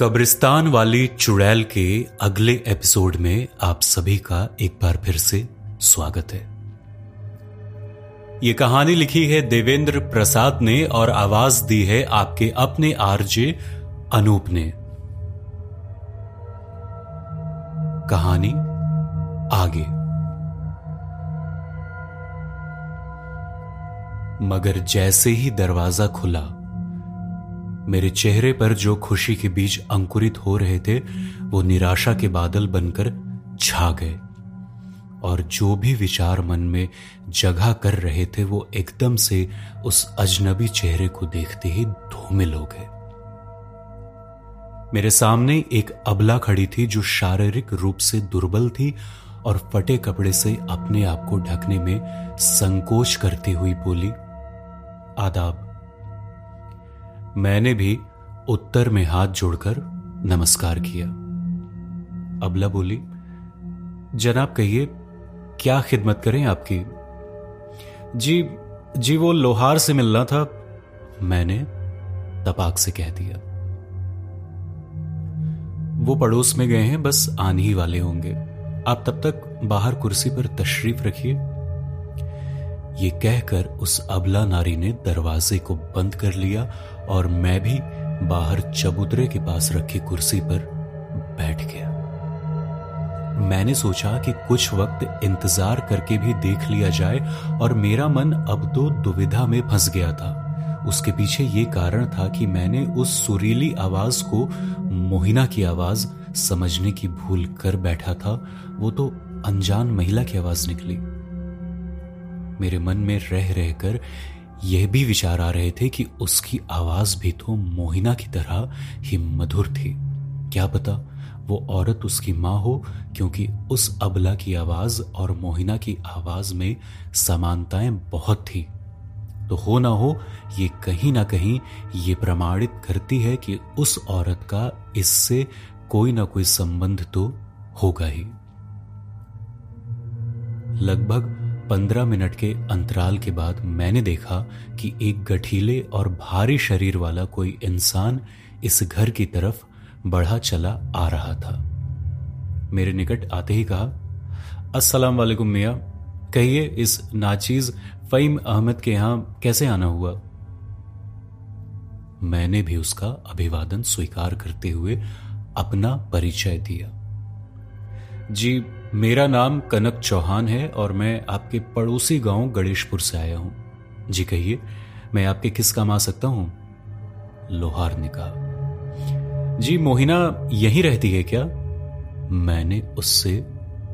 कब्रिस्तान वाली चुड़ैल के अगले एपिसोड में आप सभी का एक बार फिर से स्वागत है। ये कहानी लिखी है देवेंद्र प्रसाद ने और आवाज़ दी है आपके अपने आरजे अनूप ने। कहानी आगे। मगर जैसे ही दरवाज़ा खुला मेरे चेहरे पर जो खुशी के बीज अंकुरित हो रहे थे, वो निराशा के बादल बनकर छा गए। और जो भी विचार मन में जगह कर रहे थे, वो एकदम से उस अजनबी चेहरे को देखते ही धूमिल हो गए। मेरे सामने एक अबला खड़ी थी, जो शारीरिक रूप से दुर्बल थी और फटे कपड़े से अपने आप को ढकने में संकोच करती हुई बोली, आदाब मैंने भी उत्तर में हाथ जोड़कर नमस्कार किया। अबला बोली, जनाब कहिए, क्या खिदमत करें आपकी? जी जी वो लोहार से मिलना था, मैंने तपाक से कह दिया। वो पड़ोस में गए हैं, बस आने ही वाले होंगे। आप तब तक बाहर कुर्सी पर तशरीफ़ रखिए। ये कहकर उस अबला नारी ने दरवाजे को बंद कर लिया और मैं भी बाहर चबूतरे के पास रखी कुर्सी पर बैठ गया। मैंने सोचा कि कुछ वक्त इंतज़ार करके भी देख लिया जाए और मेरा मन अब तो दुविधा में फंस गया था। उसके पीछे ये कारण था कि मैंने उस सुरीली आवाज़ को, मोहिना की आवाज़, समझने की भूल कर बैठा था। वो तो अनजान महिला की आवाज़ निकली। मेरे मन में रह रहकर यह भी विचार आ रहे थे कि उसकी आवाज़ भी तो मोहिना की तरह ही मधुर थी। क्या पता वो औरत उसकी माँ हो, क्योंकि उस अबला की आवाज़ और मोहिना की आवाज़ में समानताएँ बहुत थी। तो हो ना हो, ये कहीं ना कहीं ये प्रमाणित करती है कि उस औरत का इससे कोई ना कोई संबंध तो होगा ही। लगभग पंद्रह मिनट के अंतराल के बाद मैंने देखा कि एक गठीले और भारी शरीर वाला कोई इंसान इस घर की तरफ़ बढ़ा चला आ रहा था। मेरे निकट आते ही कहा, अस्सलाम वालेकुम मिया। कहिए, इस नाचीज फईम अहमद के यहाँ कैसे आना हुआ? मैंने भी उसका अभिवादन स्वीकार करते हुए अपना परिचय दिया। जी मेरा नाम कनक चौहान है और मैं आपके पड़ोसी गाँव गणेशपुर से आया हूँ। जी कहिए मैं आपके किस काम आ सकता हूँ? लोहार ने कहा जी मोहिना यहीं रहती है क्या? मैंने उससे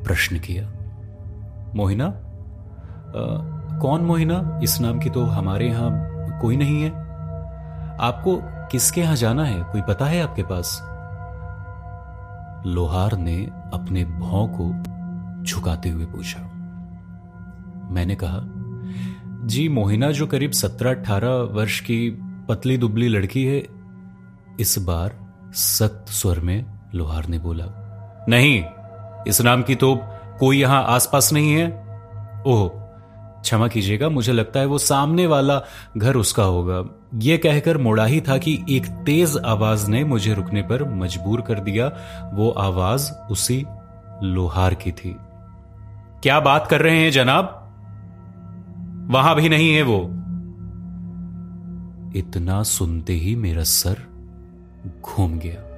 प्रश्न किया। मोहिना आ, कौन मोहिना? इस नाम की तो हमारे यहाँ कोई नहीं है। आपको किसके यहाँ जाना है? कोई पता है आपके पास? लोहार ने अपने भौ को झुकाते हुए पूछा। मैंने कहा, जी, मोहिना जो करीब सत्रह अठारह वर्ष की पतली दुबली लड़की है, इस बार सख्त स्वर में लोहार ने बोला, नहीं, इस नाम की तो कोई यहाँ आसपास नहीं है। ओह क्षमा कीजिएगा, मुझे लगता है वो सामने वाला घर उसका होगा। यह कहकर मुड़ा ही था कि एक तेज आवाज़ ने मुझे रुकने पर मजबूर कर दिया। वो आवाज़ उसी लोहार की थी। क्या बात कर रहे हैं जनाब? वहाँ भी नहीं है वो। इतना सुनते ही मेरा सर घूम गया।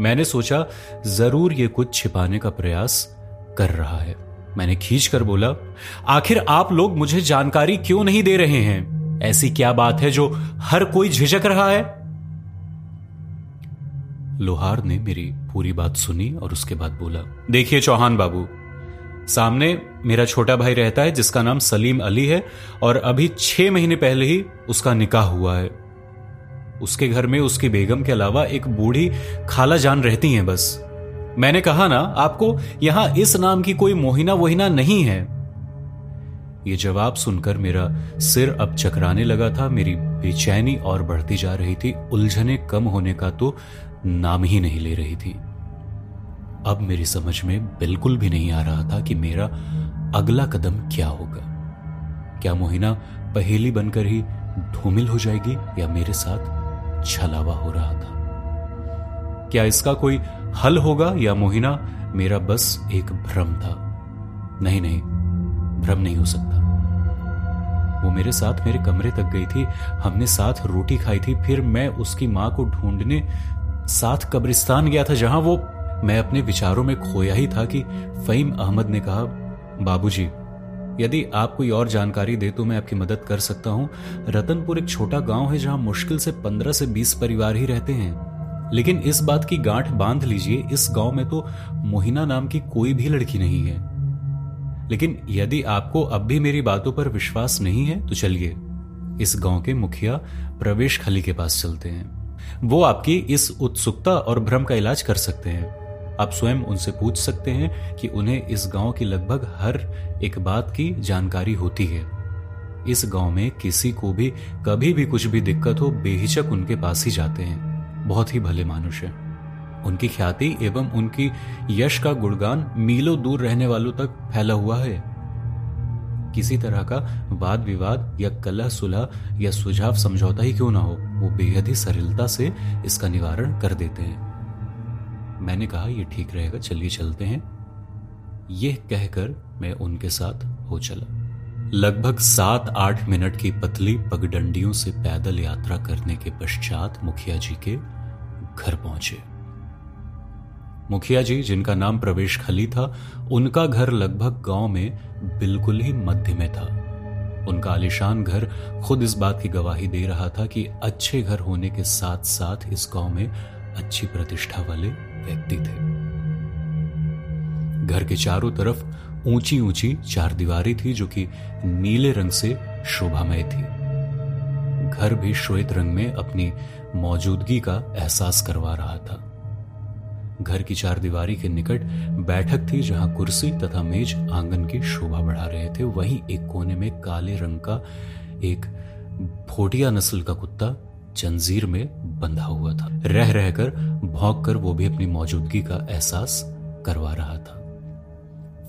मैंने सोचा, ज़रूर ये कुछ छिपाने का प्रयास कर रहा है। मैंने खींच कर बोला, आखिर आप लोग मुझे जानकारी क्यों नहीं दे रहे हैं? ऐसी क्या बात है जो हर कोई झिझक रहा है? लोहार ने मेरी पूरी बात सुनी और उसके बाद बोला, देखिए चौहान बाबू, सामने मेरा छोटा भाई रहता है जिसका नाम सलीम अली है और अभी छह महीने पहले ही उसका निकाह हुआ है। उसके घर में उसकी बेगम के अलावा एक बूढ़ी खाला जान रहती हैं बस। मैंने कहा ना, आपको यहाँ इस नाम की कोई मोहिना वोहिना नहीं है। यह जवाब सुनकर मेरा सिर अब चकराने लगा था, मेरी बेचैनी और बढ़ती जा रही थी। उलझने कम होने का तो नाम ही नहीं ले रही थी। अब मेरी समझ में बिल्कुल भी नहीं आ रहा था कि मेरा अगला कदम क्या होगा। क्या मोहिना पहेली बनकर ही धूमिल हो जाएगी या मेरे साथ छलावा हो रहा था? क्या इसका कोई हल होगा या मोहिना? मेरा बस एक भ्रम था। नहीं नहीं, भ्रम नहीं हो सकता। वो मेरे साथ मेरे कमरे तक गई थी। हमने साथ रोटी खाई थी। फिर मैं उसकी माँ को ढूँढने साथ कब्रिस्तान गया था, जहाँ वो मैं अपने विचारों में खोया ही था कि फहीम अहमद ने कहा, बाबूजी, यदि आप कोई और जानकारी दे तो मैं आपकी मदद कर सकता हूँ। रतनपुर एक छोटा गाँव है जहाँ मुश्किल से पंद्रह से बीस परिवार ही रहते हैं। लेकिन इस बात की गांठ बाँध लीजिए, इस गाँव में तो मोहिना नाम की कोई भी लड़की नहीं है। लेकिन यदि आपको अब भी मेरी बातों पर विश्वास नहीं है तो चलिए, इस गाँव के मुखिया प्रवेश खली के पास चलते हैं। वो आपकी इस उत्सुकता और भ्रम का इलाज कर सकते हैं। आप स्वयं उनसे पूछ सकते हैं कि उन्हें इस गाँव की लगभग हर एक बात की जानकारी होती है। इस गाँव में किसी को भी, कभी भी कुछ भी दिक्कत हो, बेहिचक उनके पास ही जाते हैं। बहुत ही भले मानुष है। उनकी ख्याति एवं उनकी यश का गुणगान मीलों दूर रहने वालों तक फैला हुआ है। किसी तरह का वाद विवाद या कलह सुलह या सुझाव समझौता ही क्यों ना हो, वो बेहद ही सरलता से इसका निवारण कर देते हैं। मैंने कहा यह ठीक रहेगा, चलिए चलते हैं। यह कहकर मैं उनके साथ हो चला। लगभग सात आठ मिनट की पतली पगडंडियों से पैदल यात्रा करने के पश्चात मुखिया जी के घर पहुँचे। मुखिया जी, जिनका नाम प्रवेश खली था, उनका घर लगभग गाँव में बिल्कुल ही मध्य में था। उनका आलिशान घर खुद इस बात की गवाही दे रहा था कि अच्छे घर होने के साथ साथ इस गाँव में अच्छी प्रतिष्ठा वाले व्यक्ति थे। घर के चारों तरफ़ ऊँची ऊँची चार दीवारें थी जो कि नीले रंग से शोभामय थी। घर भी श्वेत रंग में अपनी मौजूदगी का एहसास करवा रहा था। घर की चार दीवारी के निकट बैठक थी जहाँ कुर्सी तथा मेज आँगन की शोभा बढ़ा रहे थे। वहीं एक कोने में काले रंग का एक फोटिया नस्ल का कुत्ता जंजीर में बंधा हुआ था। रह रहकर भौंक कर वो भी अपनी मौजूदगी का एहसास करवा रहा था।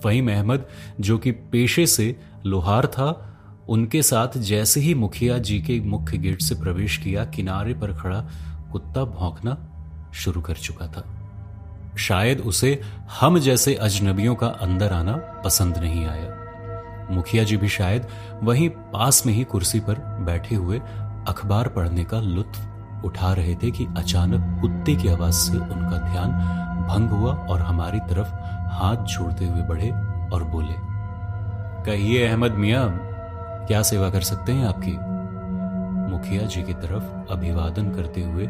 फहीम अहमद जो कि पेशे से लोहार था, उनके साथ जैसे ही मुखिया जी के मुख्य गेट से प्रवेश किया, किनारे पर खड़ा कुत्ता भौंकना शुरू कर चुका था। शायद उसे हम जैसे अजनबियों का अंदर आना पसंद नहीं आया। मुखिया जी भी शायद वहीं पास में ही कुर्सी पर बैठे हुए अखबार पढ़ने का लुत्फ उठा रहे थे कि अचानक कुत्ते की आवाज़ से उनका ध्यान भंग हुआ और हमारी तरफ़ हाथ जोड़ते हुए बढ़े और बोले, कहिए, अहमद मिया, क्या सेवा कर सकते हैं आपकी? मुखिया जी की तरफ़ अभिवादन करते हुए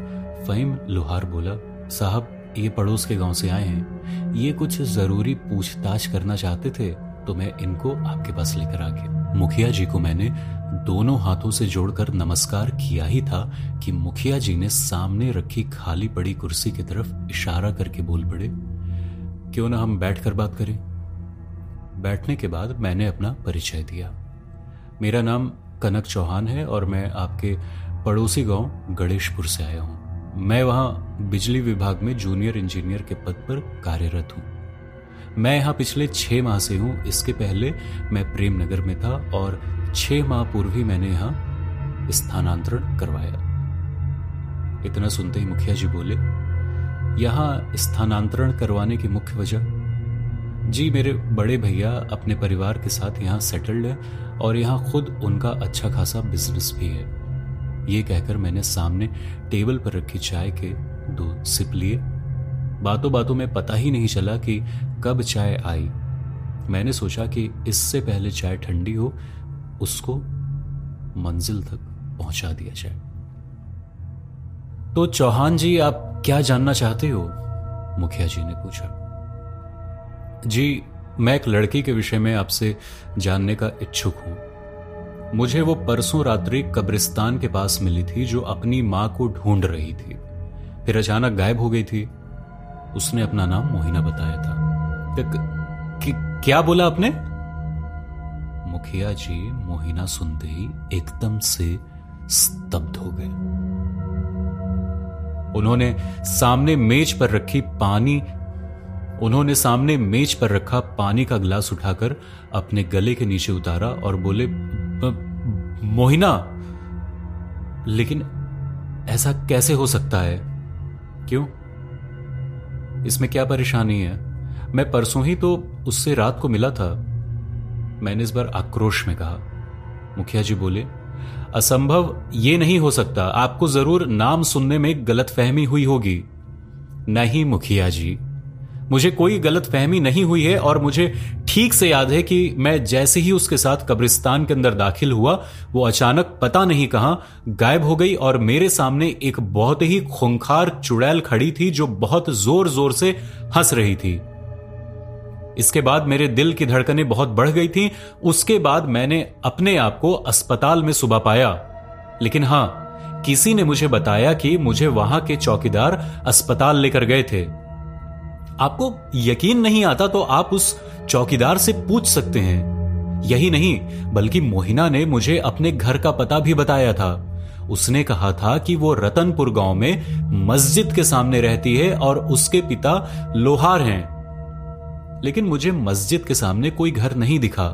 फहीम लोहार बोला, साहब, ये पड़ोस के गाँव से आए हैं। ये कुछ ज़रूरी पूछताछ करना चाहते थे तो मैं इनको आपके पास लेकर आ गया मुखिया जी को मैंने दोनों हाथों से जोड़कर नमस्कार किया ही था कि मुखिया जी ने सामने रखी खाली पड़ी कुर्सी की तरफ़ इशारा करके बोल पड़े, क्यों ना हम बैठकर बात करें? बैठने के बाद मैंने अपना परिचय दिया। मेरा नाम कनक चौहान है और मैं आपके पड़ोसी गाँव गणेशपुर से आया हूँ। मैं वहाँ बिजली विभाग में जूनियर इंजीनियर के पद पर कार्यरत हूँ। मैं यहाँ पिछले छह माह से हूँ। इसके पहले मैं प्रेमनगर में था और छह माह पूर्व ही मैंने यहाँ स्थानांतरण करवाया। इतना सुनते ही मुखिया जी बोले, यहाँ स्थानांतरण करवाने की मुख्य वजह? जी, मेरे बड़े भैया अपने परिवार के साथ यहाँ सेटल्ड है और यहाँ खुद उनका अच्छा खासा बिज़नेस भी है। ये कहकर मैंने सामने टेबल पर रखी चाय के दो सिप लिए। बातों बातों में पता ही नहीं चला कि कब चाय आई? मैंने सोचा कि इससे पहले चाय ठंडी हो, उसको मंजिल तक पहुँचा दिया जाए। तो चौहान जी, आप क्या जानना चाहते हो? मुखिया जी ने पूछा। जी, मैं एक लड़की के विषय में आपसे जानने का इच्छुक हूँ। मुझे वो परसों रात्रि कब्रिस्तान के पास मिली थी, जो अपनी माँ को ढूंढ रही थी। फिर अचानक गायब हो गई थी। उसने अपना नाम मोहिना बताया था। क्या बोला आपने? मुखिया जी, मोहिना सुनते ही एकदम से स्तब्ध हो गए। उन्होंने सामने मेज पर रखी पानी, उन्होंने सामने मेज पर रखा पानी का गिलास उठाकर अपने गले के नीचे उतारा और बोले मोहिना, लेकिन ऐसा कैसे हो सकता है? क्यों? इसमें क्या परेशानी है? मैं परसों ही तो उससे रात को मिला था। मैंने इस बार आक्रोश में कहा। मुखिया जी बोले, असंभव ये नहीं हो सकता। आपको ज़रूर नाम सुनने में गलतफहमी हुई होगी। नहीं मुखिया जी, मुझे कोई गलत फहमी नहीं हुई है और मुझे ठीक से याद है कि मैं जैसे ही उसके साथ कब्रिस्तान के अंदर दाखिल हुआ, वो अचानक पता नहीं कहाँ गायब हो गई और मेरे सामने एक बहुत ही खुंखार चुड़ैल खड़ी थी जो बहुत ज़ोर ज़ोर से हंस रही थी। इसके बाद मेरे दिल की धड़कनें बहुत बढ़ गई थी। उसके बाद मैंने अपने आप को अस्पताल में सुबह पाया। लेकिन हाँ, किसी ने मुझे बताया कि मुझे वहाँ के चौकीदार अस्पताल लेकर गए थे। आपको यकीन नहीं आता तो आप उस चौकीदार से पूछ सकते हैं। यही नहीं, बल्कि मोहिना ने मुझे अपने घर का पता भी बताया था। उसने कहा था कि वो रतनपुर गाँव में मस्जिद के सामने रहती है और उसके पिता लोहार हैं। लेकिन मुझे मस्जिद के सामने कोई घर नहीं दिखा।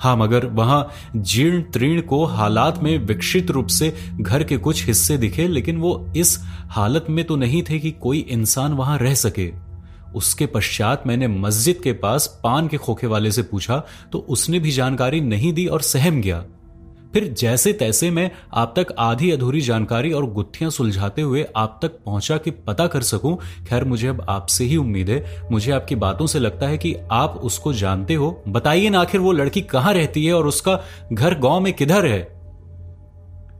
हाँ मगर वहाँ जीर्ण तीर्ण को हालात में विकसित रूप से घर के कुछ हिस्से दिखे, लेकिन वो इस हालत में तो नहीं थे कि कोई इंसान वहाँ रह सके। उसके पश्चात मैंने मस्जिद के पास पान के खोखे वाले से पूछा तो उसने भी जानकारी नहीं दी और सहम गया। फिर जैसे तैसे मैं आप तक आधी अधूरी जानकारी और गुत्थियाँ सुलझाते हुए आप तक पहुँचा कि पता कर सकूँ। खैर, मुझे अब आपसे ही उम्मीद है। मुझे आपकी बातों से लगता है कि आप उसको जानते हो। बताइए ना आखिर वो लड़की कहाँ रहती है और उसका घर गाँव में किधर है?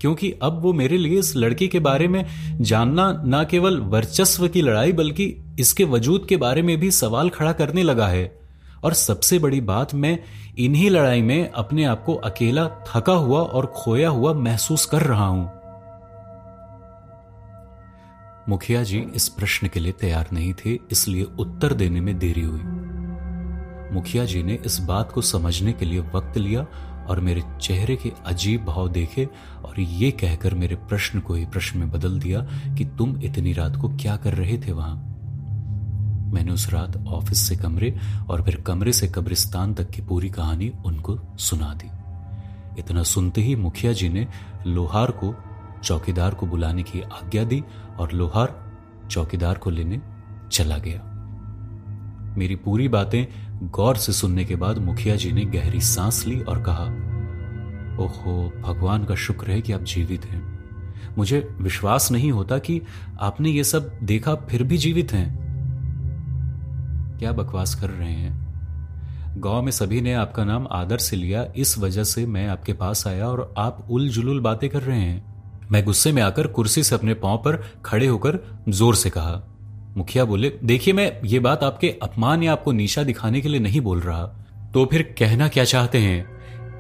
क्योंकि अब वो मेरे लिए इस लड़की के बारे में जानना न केवल वर्चस्व की लड़ाई, बल्कि इसके वजूद के बारे में भी सवाल खड़ा करने लगा है। और सबसे बड़ी बात मैं इन्हीं लड़ाई में अपने आप को अकेला थका हुआ और खोया हुआ महसूस कर रहा हूँ। मुखिया जी, इस प्रश्न के लिए तैयार नहीं थे, इसलिए उत्तर देने में देरी हुई। मुखिया जी ने इस बात को समझने के लिए वक्त लिया और मेरे चेहरे के अजीब भाव देखे और ये कहकर मेरे प्रश्न को ही प्रश्न में बदल दिया कि तुम इतनी रात को क्या कर रहे थे वहाँ। मैंने उस रात ऑफ़िस से कमरे और फिर कमरे से कब्रिस्तान तक की पूरी कहानी उनको सुना दी। इतना सुनते ही मुखिया जी ने लोहार को, चौकीदार को बुलाने की आज्ञा दी और लोहार चौकीदार को लेने चला गया। मेरी पूरी बातें गौर से सुनने के बाद मुखिया जी ने गहरी सांस ली और कहा, ओहो, भगवान का शुक्र है कि आप जीवित हैं। मुझे विश्वास नहीं होता कि आपने ये सब देखा फिर भी जीवित हैं। क्या बकवास कर रहे हैं? गाँव में सभी ने आपका नाम आदर से लिया, इस वजह से मैं आपके पास आया और आप उल जुलूल बातें कर रहे हैं। मैं गुस्से में आकर कुर्सी से अपने पाँव पर खड़े होकर ज़ोर से कहा, मुखिया बोले, देखिए मैं ये बात आपके अपमान या आपको नीचा दिखाने के लिए नहीं बोल रहा। तो फिर कहना क्या चाहते हैं?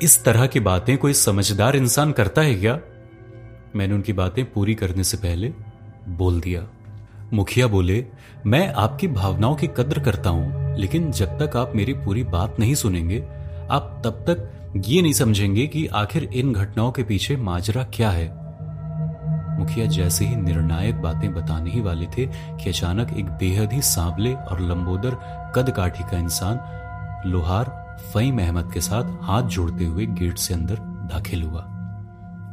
इस तरह की बातें कोई समझदार इंसान करता है क्या? मैंने उनकी बातें पूरी करने से पहले बोल दिया। मुखिया बोले, मैं आपकी भावनाओं की कद्र करता हूँ, लेकिन जब तक आप मेरी पूरी बात नहीं सुनेंगे, आप तब तक ये नहीं समझेंगे कि आखिर इन घटनाओं के पीछे माजरा क्या है? मुखिया जैसे ही निर्णायक बातें बताने ही वाले थे कि अचानक एक बेहद ही सांवले और लंबोदर, कद काठी का इंसान, लोहार फईम अहमद के साथ हाथ जोड़ते हुए गेट से अंदर दाखिल हुआ।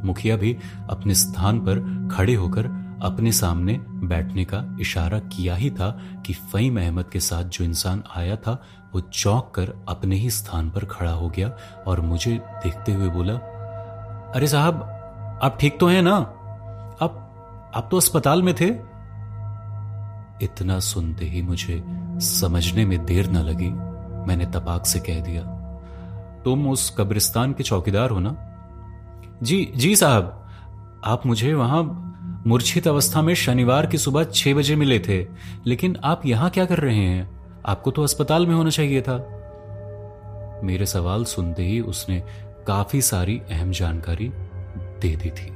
मुखिया भी अपने स्थान पर खड़े होकर अपने सामने बैठने का इशारा किया ही था कि फईम अहमद के साथ जो इंसान आया था, वो चौंक कर अपने ही स्थान पर खड़ा हो गया और मुझे देखते हुए बोला, अरे साहब, आप ठीक तो हैं ना? आप आप तो अस्पताल में थे? इतना सुनते ही मुझे समझने में देर न लगी। मैंने तपाक से कह दिया, तुम उस कब्रिस्तान के चौकीदार हो ना? जी जी साहब, आप मुझे वहाँ मूर्छित अवस्था में शनिवार की सुबह छह बजे मिले थे, लेकिन आप यहाँ क्या कर रहे हैं? आपको तो अस्पताल में होना चाहिए था। मेरे सवाल सुनते ही उसने काफ़ी सारी अहम जानकारी दे दी थी।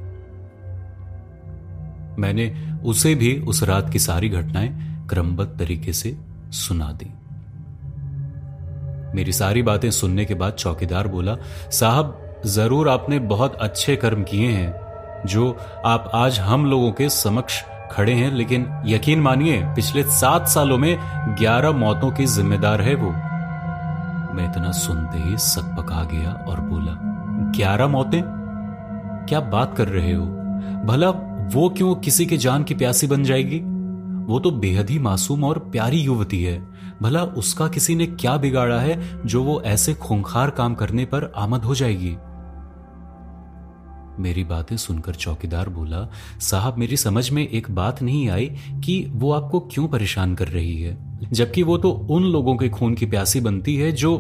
मैंने उसे भी उस रात की सारी घटनाएँ क्रमबद्ध तरीके से सुना दी। मेरी सारी बातें सुनने के बाद चौकीदार बोला, साहब, ज़रूर आपने बहुत अच्छे कर्म किए हैं। जो आप आज हम लोगों के समक्ष खड़े हैं, लेकिन यकीन मानिए, पिछले सात सालों में ग्यारह मौतों की जिम्मेदार है वो। मैं इतना सुनते ही सकपका गया और बोला, ग्यारह मौतें? क्या बात कर रहे हो? भला वो क्यों किसी के जान की प्यासी बन जाएगी? वो तो बेहद ही मासूम और प्यारी युवती है। भला उसका किसी ने क्या बिगाड़ा है जो वो ऐसे खूंखार काम करने पर आमद हो जाएगी? मेरी बातें सुनकर चौकीदार बोला, साहब, मेरी समझ में एक बात नहीं आई कि वो आपको क्यों परेशान कर रही है, जबकि वो तो उन लोगों के खून की प्यासी बनती है जो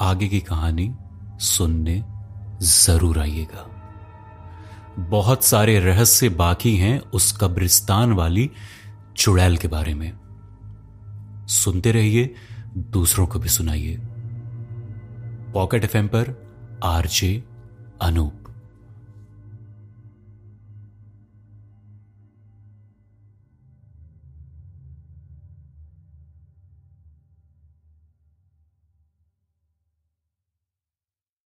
आगे की कहानी सुनने ज़रूर आइएगा। बहुत सारे रहस्य बाकी हैं उस कब्रिस्तान वाली चुड़ैल के बारे में। सुनते रहिए, दूसरों को भी सुनाइए। पॉकेट एफ़ पर आरजे अनूप।